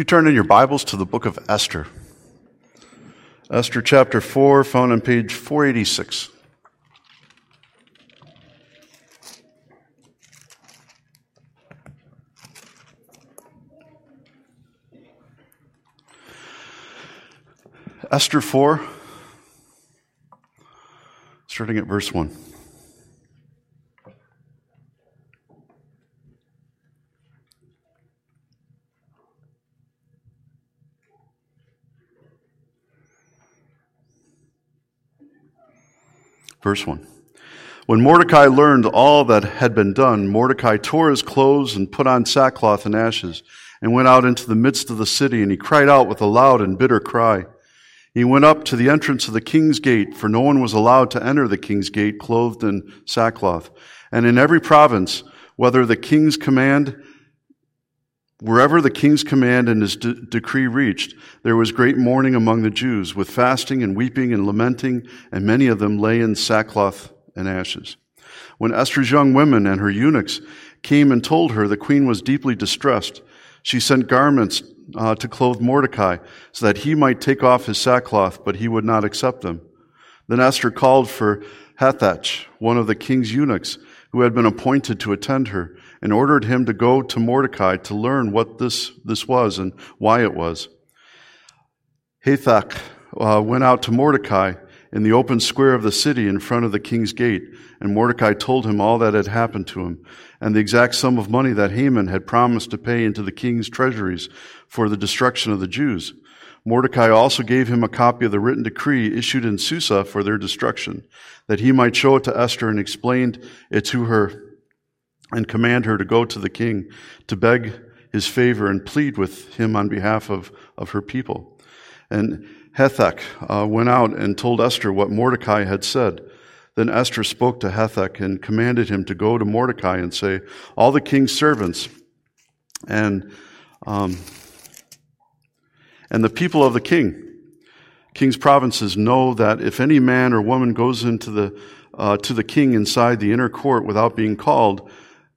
you turn in your Bibles to the book of Esther, Esther chapter 4, found on page 486. Esther 4, starting at verse 1. Verse 1. When Mordecai learned all that had been done, Mordecai tore his clothes and put on sackcloth and ashes, and went out into the midst of the city, and he cried out with a loud and bitter cry. He went up to the entrance of the king's gate, for no one was allowed to enter the king's gate clothed in sackcloth. And in every province, whether the king's command Wherever the king's command and his de- decree reached, there was great mourning among the Jews, with fasting and weeping and lamenting, and many of them lay in sackcloth and ashes. When Esther's young women and her eunuchs came and told her the queen was deeply distressed, she sent garments uh, to clothe Mordecai, so that he might take off his sackcloth, but he would not accept them. Then Esther called for Hathach, one of the king's eunuchs, who had been appointed to attend her and ordered him to go to Mordecai to learn what this, this was and why it was. Hathach uh, went out to Mordecai in the open square of the city in front of the king's gate, and Mordecai told him all that had happened to him, and the exact sum of money that Haman had promised to pay into the king's treasuries for the destruction of the Jews. Mordecai also gave him a copy of the written decree issued in Susa for their destruction, that he might show it to Esther and explain it to her and command her to go to the king to beg his favor and plead with him on behalf of, of her people. And Hathach uh, went out and told Esther what Mordecai had said. Then Esther spoke to Hathach and commanded him to go to Mordecai and say, All the king's servants and, um, and the people of the king, king's provinces, know that if any man or woman goes into the, uh, to the king inside the inner court without being called,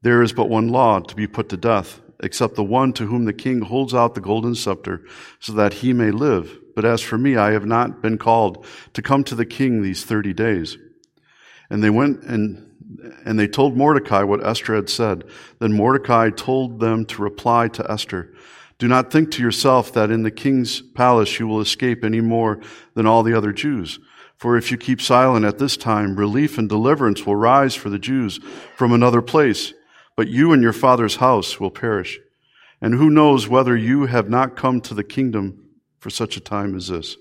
there is but one law to be put to death, except the one to whom the king holds out the golden scepter, so that he may live. But as for me, I have not been called to come to the king these thirty days. And they went and and they told Mordecai what Esther had said. Then Mordecai told them to reply to Esther, Do not think to yourself that in the king's palace you will escape any more than all the other Jews. For if you keep silent at this time, relief and deliverance will rise for the Jews from another place but you and your father's house will perish. And who knows whether you have not come to the kingdom for such a time as this?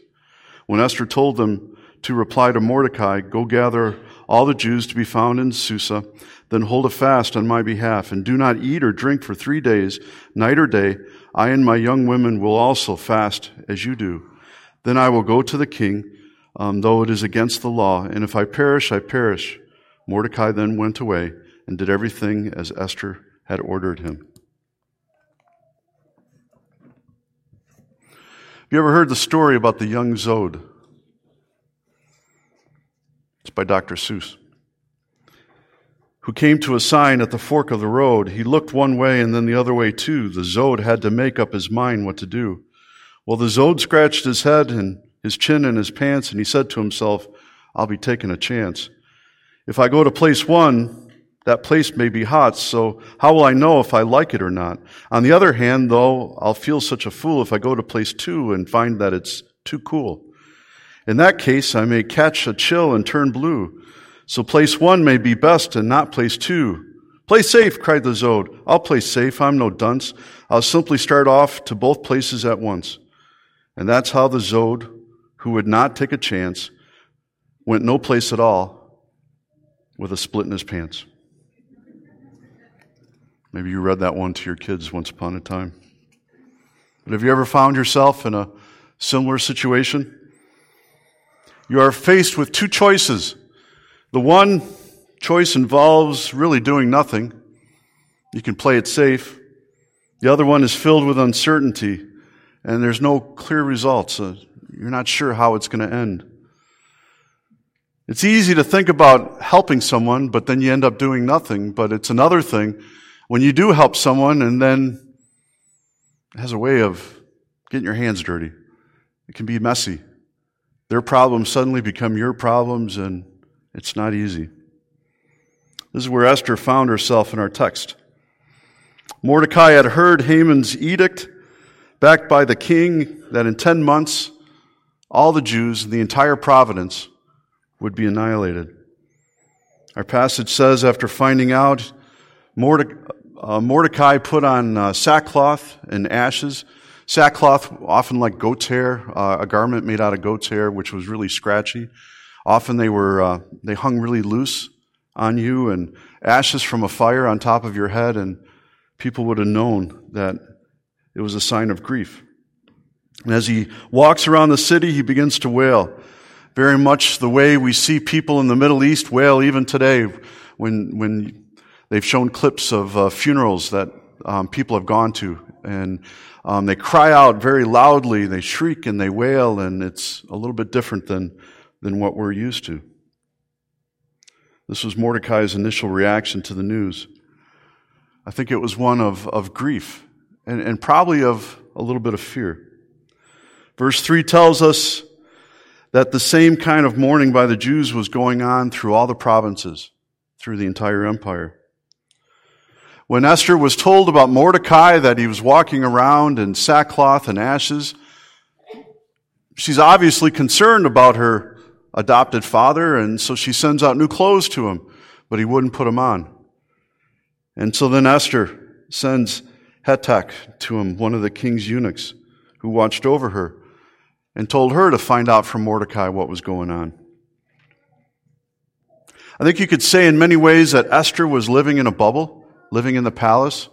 When Esther told them to reply to Mordecai, Go gather all the Jews to be found in Susa, then hold a fast on my behalf, and do not eat or drink for three days, night or day. I and my young women will also fast as you do. Then I will go to the king, um, though it is against the law, and if I perish, I perish. Mordecai then went away and did everything as Esther had ordered him. Have you ever heard the story about the young Zode? It's by Dr. Seuss. Who came to a sign at the fork of the road. He looked one way and then the other way too. The Zode had to make up his mind what to do. Well, the Zode scratched his head and his chin and his pants, and he said to himself, I'll be taking a chance. If I go to place one, that place may be hot, so how will I know if I like it or not? On the other hand, though, I'll feel such a fool if I go to place two and find that it's too cool. In that case, I may catch a chill and turn blue. So place one may be best and not place two. Play safe, cried the Zode. I'll play safe. I'm no dunce. I'll simply start off to both places at once. And that's how the Zode, who would not take a chance, went no place at all with a split in his pants. Maybe you read that one to your kids once upon a time. But have you ever found yourself in a similar situation? You are faced with two choices. The one choice involves really doing nothing. You can play it safe. The other one is filled with uncertainty, and there's no clear results. Uh, you're not sure how it's going to end. It's easy to think about helping someone, but then you end up doing nothing. But it's another thing when you do help someone and then it has a way of getting your hands dirty. It can be messy. Their problems suddenly become your problems, and it's not easy. This is where Esther found herself in our text. Mordecai had heard Haman's edict, backed by the king, that in 10 months, all the Jews in the entire province would be annihilated. Our passage says, after finding out, uh, Mordecai put on uh, sackcloth and ashes. Sackcloth, often like goat's hair, uh, a garment made out of goat's hair, which was really scratchy. Often they were, they hung really loose on you and ashes from a fire on top of your head, and people would have known that it was a sign of grief. And as he walks around the city, he begins to wail. Very much the way we see people in the Middle East wail even today when, when they've shown clips of uh, funerals that um, people have gone to. And um, they cry out very loudly, they shriek and they wail, and it's a little bit different than, than what we're used to. This was Mordecai's initial reaction to the news. I think it was one of, of grief and, and probably of a little bit of fear. Verse 3 tells us that the same kind of mourning by the Jews was going on through all the provinces, through the entire empire. When Esther was told about Mordecai that he was walking around in sackcloth and ashes, she's obviously concerned about her adopted father, and so she sends out new clothes to him, but he wouldn't put them on. And so then Esther sends Hathach to him, one of the king's eunuchs who watched over her, and told her to find out from Mordecai what was going on. I think you could say in many ways that Esther was living in a bubble, living in the palace.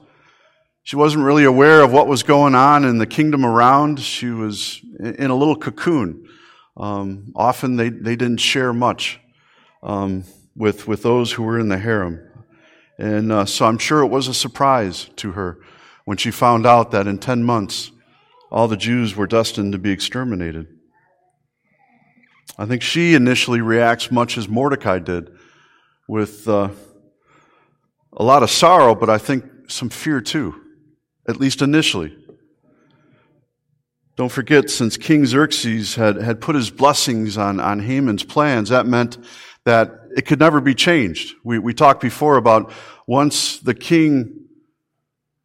She wasn't really aware of what was going on in the kingdom around. She was in a little cocoon. Um, often they, they didn't share much um, with, with those who were in the harem. And uh, so I'm sure it was a surprise to her when she found out that in 10 months, all the Jews were destined to be exterminated. I think she initially reacts much as Mordecai did, with uh, a lot of sorrow, but I think some fear too, at least initially. Don't forget, since King Xerxes had, had put his blessings on, on Haman's plans, that meant that it could never be changed. We, we talked before about once the king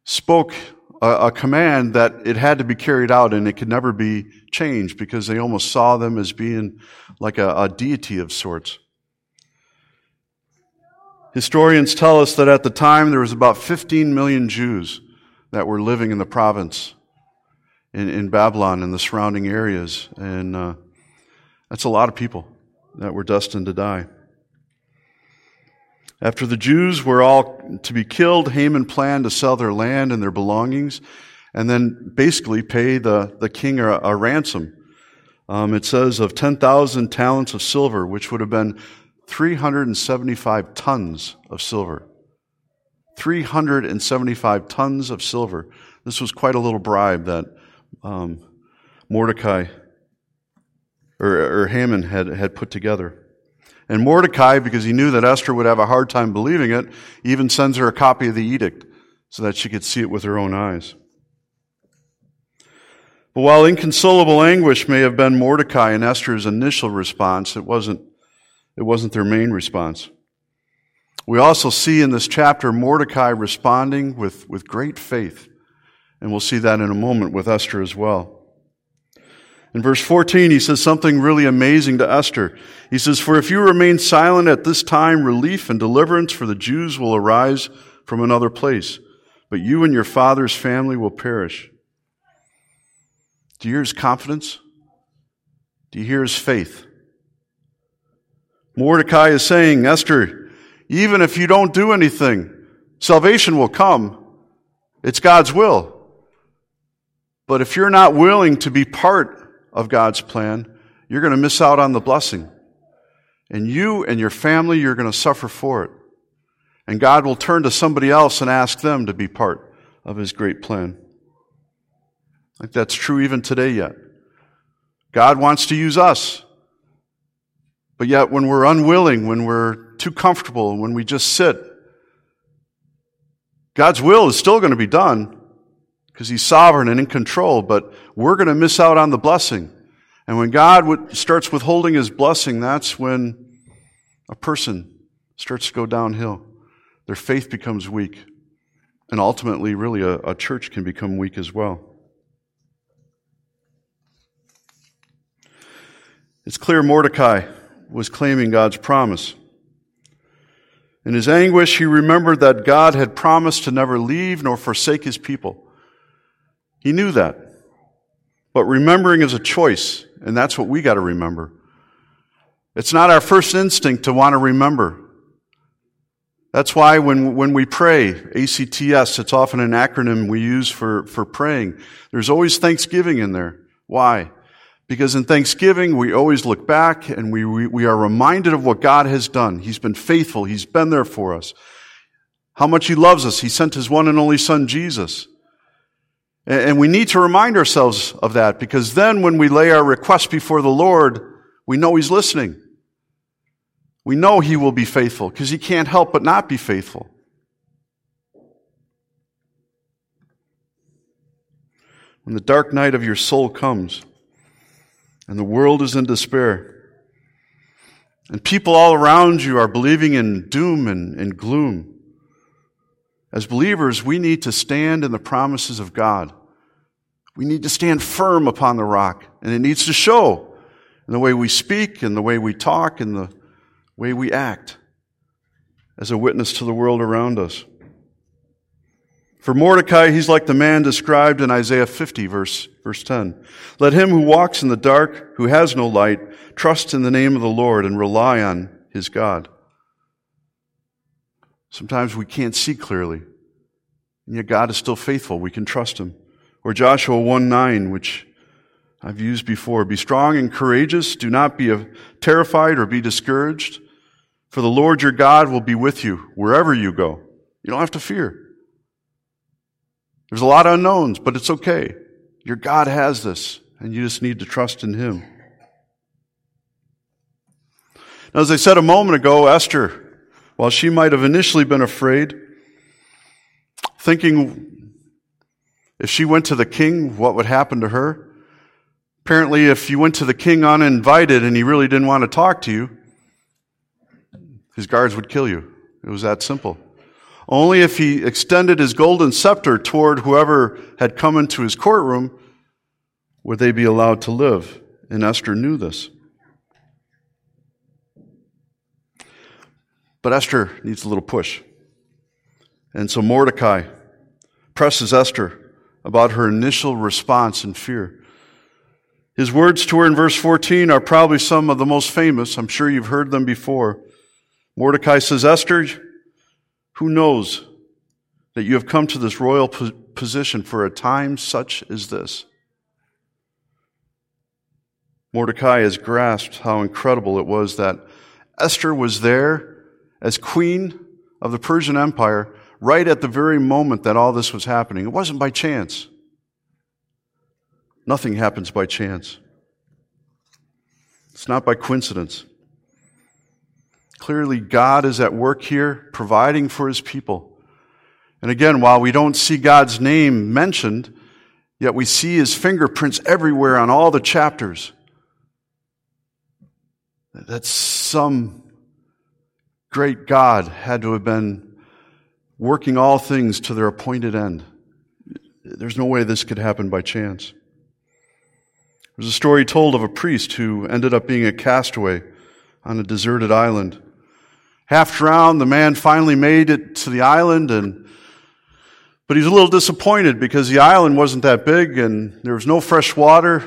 spoke a, a command that it had to be carried out and it could never be changed because they almost saw them as being like a, a deity of sorts. Historians tell us that at the time there was about 15 million Jews that were living in the province in, in Babylon and the surrounding areas. And uh, that's a lot of people that were destined to die. After the Jews were all to be killed, Haman planned to sell their land and their belongings and then basically pay the, the king a, a ransom. Um, it says of 10,000 talents of silver, which would have been 375 tons of silver. 375 tons of silver. This was quite a little bribe that um, Mordecai or, or Haman had, had put together. And Mordecai, because he knew that Esther would have a hard time believing it, even sends her a copy of the edict so that she could see it with her own eyes. But while inconsolable anguish may have been Mordecai and Esther's initial response, it wasn't, it wasn't their main response. We also see in this chapter Mordecai responding with, with great faith. And we'll see that in a moment with Esther as well. In verse 14, he says something really amazing to Esther. He says, For if you remain silent at this time, relief and deliverance for the Jews will arise from another place, but you and your father's family will perish. Do you hear his confidence? Do you hear his faith? Mordecai is saying, Esther, even if you don't do anything, salvation will come. It's God's will. But if you're not willing to be part of God's plan, you're going to miss out on the blessing. And you and your family, you're going to suffer for it. And God will turn to somebody else and ask them to be part of His great plan. That's true even today yet. God wants to use us. But yet, when we're unwilling, when we're too comfortable, when we just sit, God's will is still going to be done. because he's sovereign and in control, but we're going to miss out on the blessing. And when God starts withholding his blessing, that's when a person starts to go downhill. Their faith becomes weak. And ultimately, really, a, a church can become weak as well. It's clear Mordecai was claiming God's promise. In his anguish, he remembered that God had promised to never leave nor forsake his people. He knew that. But remembering is a choice, and that's what we got to remember. It's not our first instinct to want to remember. That's why when, when we pray, ACTS, it's often an acronym we use for, for praying. There's always thanksgiving in there. Why? Because in thanksgiving, we always look back and we, we, we are reminded of what God has done. He's been faithful. He's been there for us. How much He loves us. He sent His one and only Son, Jesus. And we need to remind ourselves of that because then when we lay our request before the Lord, we know He's listening. We know He will be faithful because He can't help but not be faithful. When the dark night of your soul comes and the world is in despair, and people all around you are believing in doom and, and gloom, as believers, we need to stand in the promises of God. We need to stand firm upon the rock, and it needs to show in the way we speak, in the way we talk, in the way we act as a witness to the world around us. For Mordecai, he's like the man described in Isaiah 50, verse, verse 10. Let him who walks in the dark, who has no light, trust in the name of the Lord and rely on his God. Sometimes we can't see clearly. And yet God is still faithful. We can trust Him. Or Joshua 1 9, which I've used before. Be strong and courageous. Do not be terrified or be discouraged. For the Lord your God will be with you wherever you go. You don't have to fear. There's a lot of unknowns, but it's okay. Your God has this, and you just need to trust in Him. Now, as I said a moment ago, Esther while she might have initially been afraid, thinking if she went to the king, what would happen to her? Apparently, if you went to the king uninvited and he really didn't want to talk to you, his guards would kill you. It was that simple. Only if he extended his golden scepter toward whoever had come into his courtroom would they be allowed to live. And Esther knew this. But Esther needs a little push. And so Mordecai presses Esther about her initial response in fear. His words to her in verse 14 are probably some of the most famous. I'm sure you've heard them before. Mordecai says, Esther, who knows that you have come to this royal position for a time such as this? Mordecai has grasped how incredible it was that Esther was there as queen of the Persian Empire right at the very moment that all this was happening. It wasn't by chance. Nothing happens by chance. It's not by coincidence. Clearly, God is at work here, providing for his people. And again, while we don't see God's name mentioned, yet we see his fingerprints everywhere on all the chapters. That some great God had to have been working all things to their appointed end. There's no way this could happen by chance. There's a story told of a priest who ended up being a castaway on a deserted island. Half drowned, the man finally made it to the island and but he's a little disappointed because the island wasn't that big and there was no fresh water,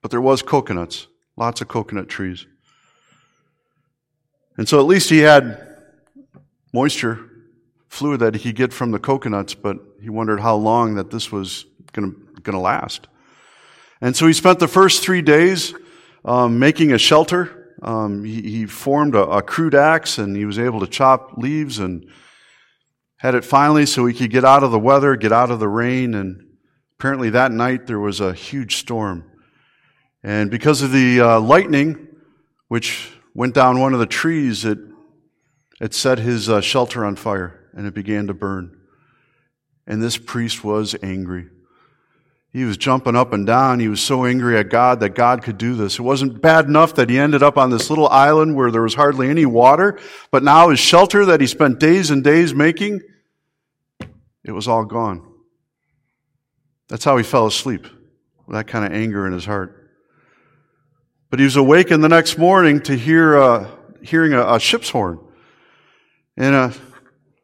but there was coconuts, lots of coconut trees. And so at least he had moisture, fluid that he could get from the coconuts, but he wondered how long that this was going to last. And so he spent the first three days um, making a shelter. Um, he, he, formed a, a crude axe and he was able to chop leaves and had it finally so he could get out of the weather, get out of the rain. And apparently that night there was a huge storm. And because of the uh, lightning, which went down one of the trees, it, it set his uh, shelter on fire and it began to burn. And this priest was angry. He was jumping up and down. He was so angry at God that God could do this. It wasn't bad enough that he ended up on this little island where there was hardly any water, but now his shelter that he spent days and days making, it was all gone. That's how he fell asleep, with that kind of anger in his heart. But he was awakened the next morning to hear, uh, hearing a, a ship's horn. And uh,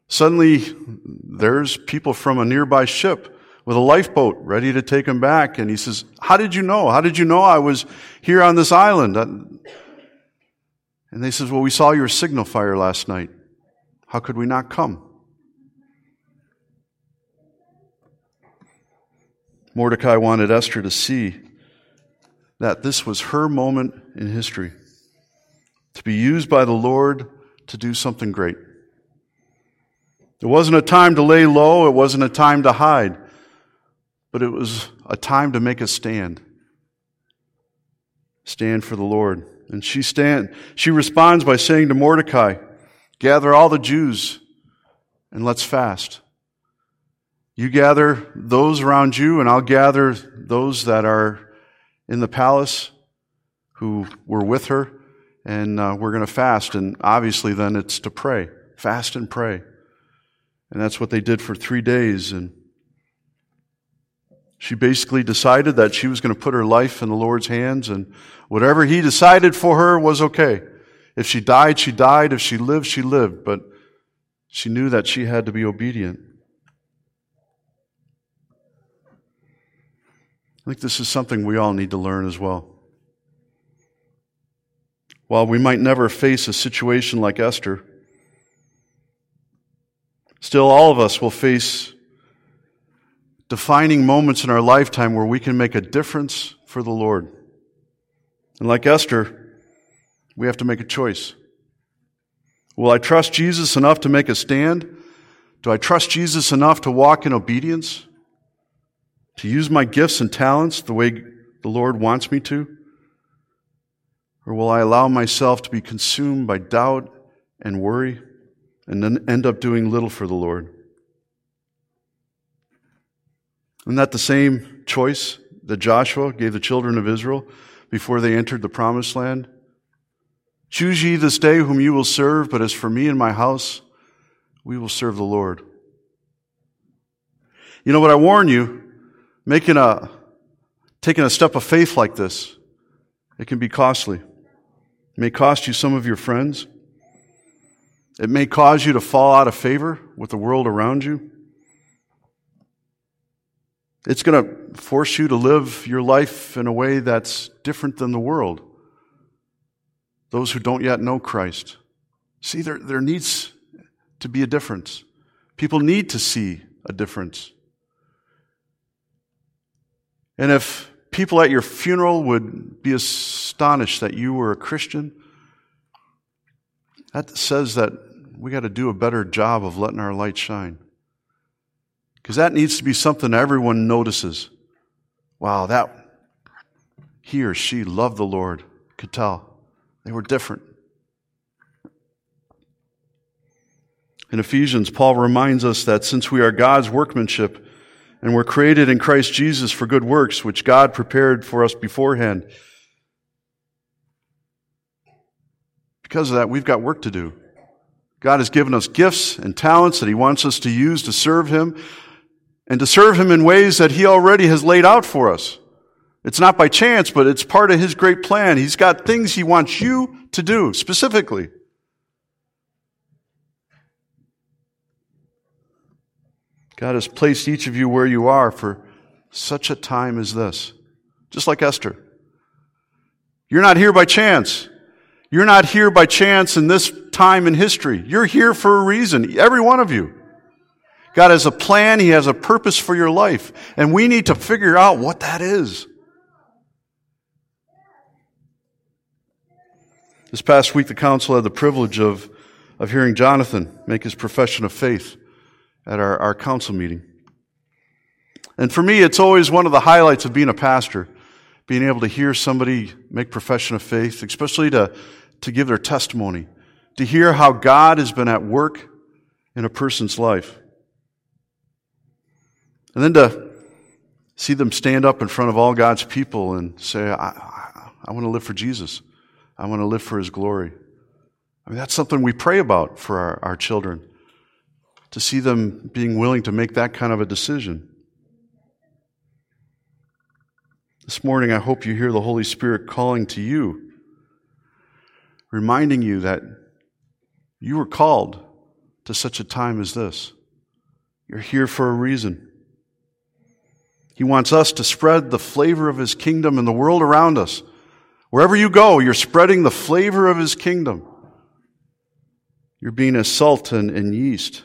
suddenly, there's people from a nearby ship with a lifeboat ready to take him back. And he says, How did you know? How did you know I was here on this island? And they says, Well, we saw your signal fire last night. How could we not come? Mordecai wanted Esther to see that this was her moment in history to be used by the Lord to do something great. It wasn't a time to lay low, it wasn't a time to hide, but it was a time to make a stand. Stand for the Lord. And she stand she responds by saying to Mordecai, Gather all the Jews and let's fast. You gather those around you, and I'll gather those that are in the palace who were with her, and uh, we're going to fast. And obviously, then it's to pray. Fast and pray. And that's what they did for three days. And she basically decided that she was going to put her life in the Lord's hands, and whatever He decided for her was okay. If she died, she died. If she lived, she lived. But she knew that she had to be obedient. I think this is something we all need to learn as well. While we might never face a situation like Esther, Still, all of us will face defining moments in our lifetime where we can make a difference for the Lord. And like Esther, we have to make a choice. Will I trust Jesus enough to make a stand? Do I trust Jesus enough to walk in obedience? To use my gifts and talents the way the Lord wants me to? Or will I allow myself to be consumed by doubt and worry? and then end up doing little for the Lord. Isn't that the same choice that Joshua gave the children of Israel before they entered the promised land? Choose ye this day whom you will serve, but as for me and my house, we will serve the Lord. You know what I warn you, making a, taking a step of faith like this, it can be costly. It may cost you some of your friends. It may cause you to fall out of favor with the world around you. It's going to force you to live your life in a way that's different than the world. Those who don't yet know Christ. See, there, there needs to be a difference. People need to see a difference. And if people at your funeral would be astonished that you were a Christian, that says that we got to do a better job of letting our light shine. Because that needs to be something everyone notices. Wow, that he or she loved the Lord. Could tell. They were different. In Ephesians, Paul reminds us that since we are God's workmanship and we're created in Christ Jesus for good works, which God prepared for us beforehand, because of that, we've got work to do. God has given us gifts and talents that He wants us to use to serve Him and to serve Him in ways that He already has laid out for us. It's not by chance, but it's part of His great plan. He's got things He wants you to do specifically. God has placed each of you where you are for such a time as this. Just like Esther. You're not here by chance. You're not here by chance in this time in history. You're here for a reason, every one of you. God has a plan, He has a purpose for your life, and we need to figure out what that is. This past week, the council had the privilege of, of hearing Jonathan make his profession of faith at our, our council meeting. And for me, it's always one of the highlights of being a pastor, being able to hear somebody make profession of faith, especially to to give their testimony, to hear how God has been at work in a person's life. And then to See them stand up in front of all God's people and say, I, I, I want to live for Jesus. I want to live for His glory. I mean, that's something we pray about for our, our children, to see them being willing to make that kind of a decision. This morning, I hope you hear the Holy Spirit calling to you, reminding you that you were called to such a time as this. You're here for a reason. He wants us to spread the flavor of His kingdom in the world around us. Wherever you go, you're spreading the flavor of His kingdom. You're being a salt and, yeast.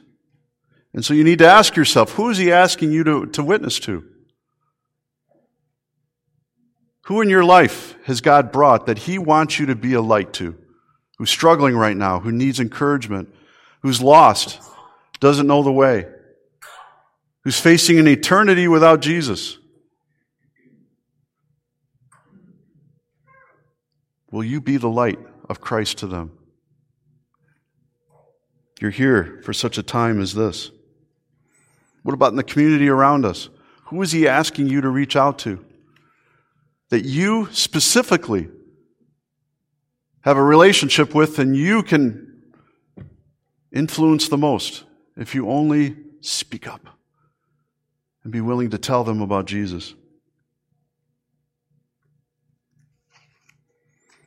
And so you need to ask yourself, who is He asking you to, to witness to? Who in your life has God brought that He wants you to be a light to? Who's struggling right now, who needs encouragement, who's lost, doesn't know the way? Who's facing an eternity without Jesus. Will you be the light of Christ to them? You're here for such a time as this. What about in the community around us? Who is He asking you to reach out to? That you specifically have a relationship with and you can influence the most if you only speak up and be willing to tell them about Jesus.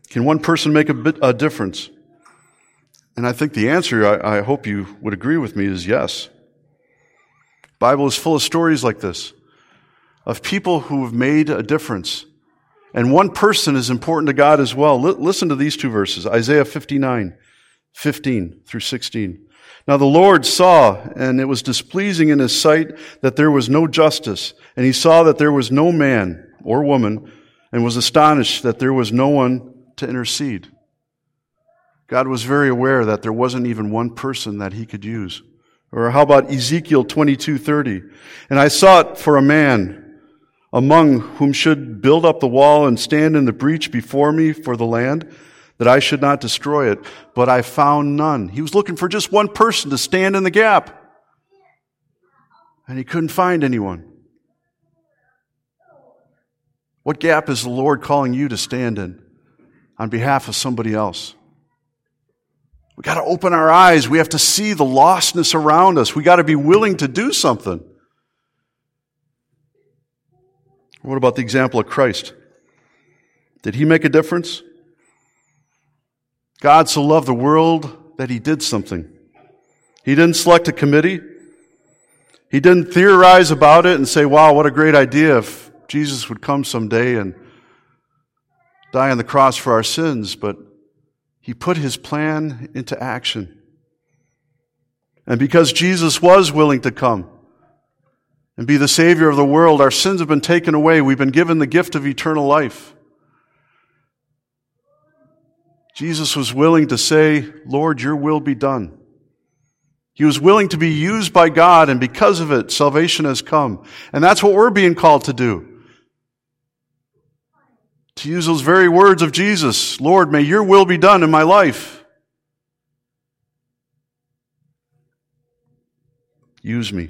Can one person make a, bit, a difference? And I think the answer, I, I hope you would agree with me, is yes. Bible is full of stories like this of people who have made a difference. And one person is important to God as well. L- listen to these two verses Isaiah 59, 15 through 16. Now the Lord saw, and it was displeasing in his sight that there was no justice, and he saw that there was no man or woman, and was astonished that there was no one to intercede. God was very aware that there wasn't even one person that he could use. Or how about Ezekiel 22:30? And I sought for a man among whom should build up the wall and stand in the breach before me for the land that I should not destroy it, but I found none. He was looking for just one person to stand in the gap. And he couldn't find anyone. What gap is the Lord calling you to stand in on behalf of somebody else? We got to open our eyes. We have to see the lostness around us. We got to be willing to do something. What about the example of Christ? Did he make a difference? God so loved the world that he did something. He didn't select a committee. He didn't theorize about it and say, wow, what a great idea if Jesus would come someday and die on the cross for our sins. But he put his plan into action. And because Jesus was willing to come and be the Savior of the world, our sins have been taken away. We've been given the gift of eternal life. Jesus was willing to say, Lord, your will be done. He was willing to be used by God, and because of it, salvation has come. And that's what we're being called to do. To use those very words of Jesus Lord, may your will be done in my life. Use me.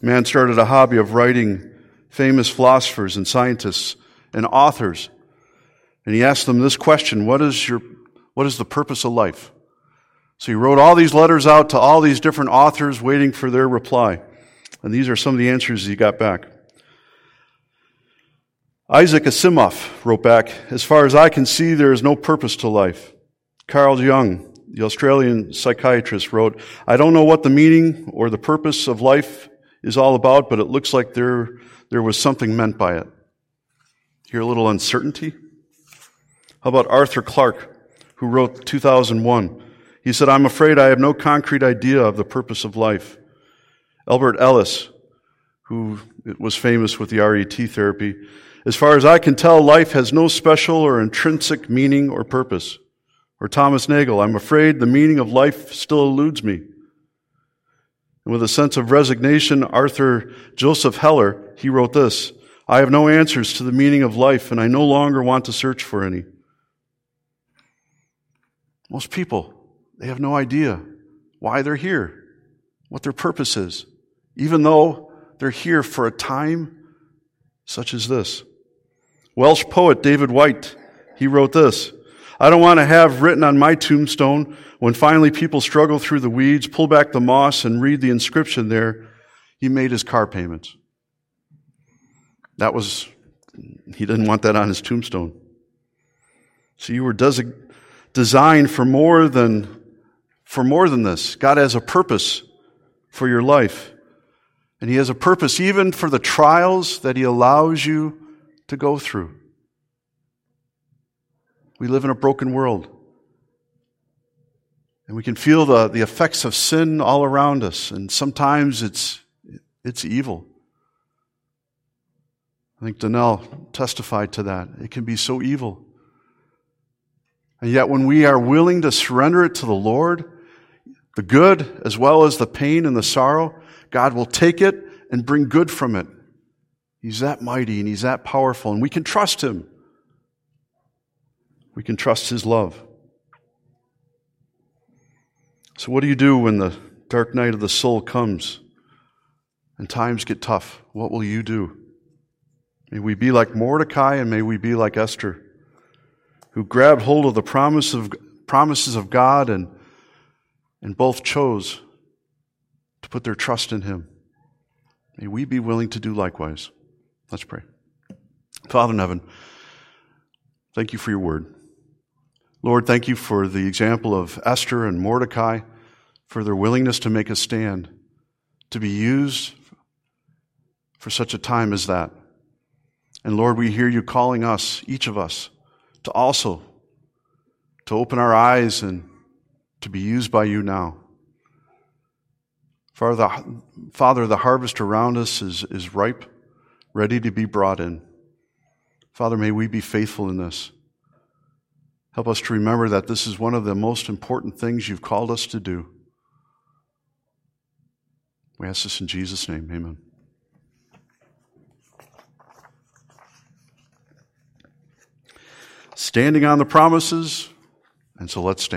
Man started a hobby of writing famous philosophers and scientists and authors and he asked them this question What is, your, what is the purpose of life? So he wrote all these letters out to all these different authors waiting for their reply. And these are some of the answers he got back. Isaac Asimov wrote back, As far as I can see, there is no purpose to life. Carl Jung, the Australian psychiatrist, wrote, I don't know what the meaning or the purpose of life is all about, but it looks like there, there was something meant by it. Hear a little uncertainty? How about Arthur Clarke, who wrote 2001? He said, I'm afraid I have no concrete idea of the purpose of life. Albert Ellis, who was famous with the RET therapy, as far as I can tell, life has no special or intrinsic meaning or purpose. Or Thomas Nagel, I'm afraid the meaning of life still eludes me. And with a sense of resignation, Arthur Joseph Heller, he wrote this, I have no answers to the meaning of life and I no longer want to search for any. Most people, they have no idea why they're here, what their purpose is, even though They're here for a time such as this. Welsh poet David Whyte, he wrote this. I don't want to have written on my tombstone when finally people struggle through the weeds, pull back the moss, and read the inscription there, he made his car payments. That was, he didn't want that on his tombstone. So you were des- designed for more than, for more than this. God has a purpose for your life. And He has a purpose even for the trials that He allows you to go through. We live in a broken world. And we can feel the, the effects of sin all around us. And sometimes it's, it's evil. I think Donnell testified to that. It can be so evil. And yet, when we are willing to surrender it to the Lord, the good as well as the pain and the sorrow, God will take it and bring good from it. He's that mighty and He's that powerful, and we can trust Him. We can trust His love. So, what do you do when the dark night of the soul comes and times get tough? What will you do? May we be like Mordecai and may we be like Esther, who grabbed hold of the promise of, promises of God and, and both chose to put their trust in Him. May we be willing to do likewise. Let's pray. Father in heaven, thank you for your word. Lord, thank you for the example of Esther and Mordecai, for their willingness to make a stand, to be used for such a time as that. And Lord, we hear you calling us, each of us, to also to open our eyes and to be used by you now. Father, the harvest around us is, is ripe, ready to be brought in. Father, may we be faithful in this. Help us to remember that this is one of the most important things you've called us to do. We ask this in Jesus' name. Amen. Standing on the promises, and so let's stand.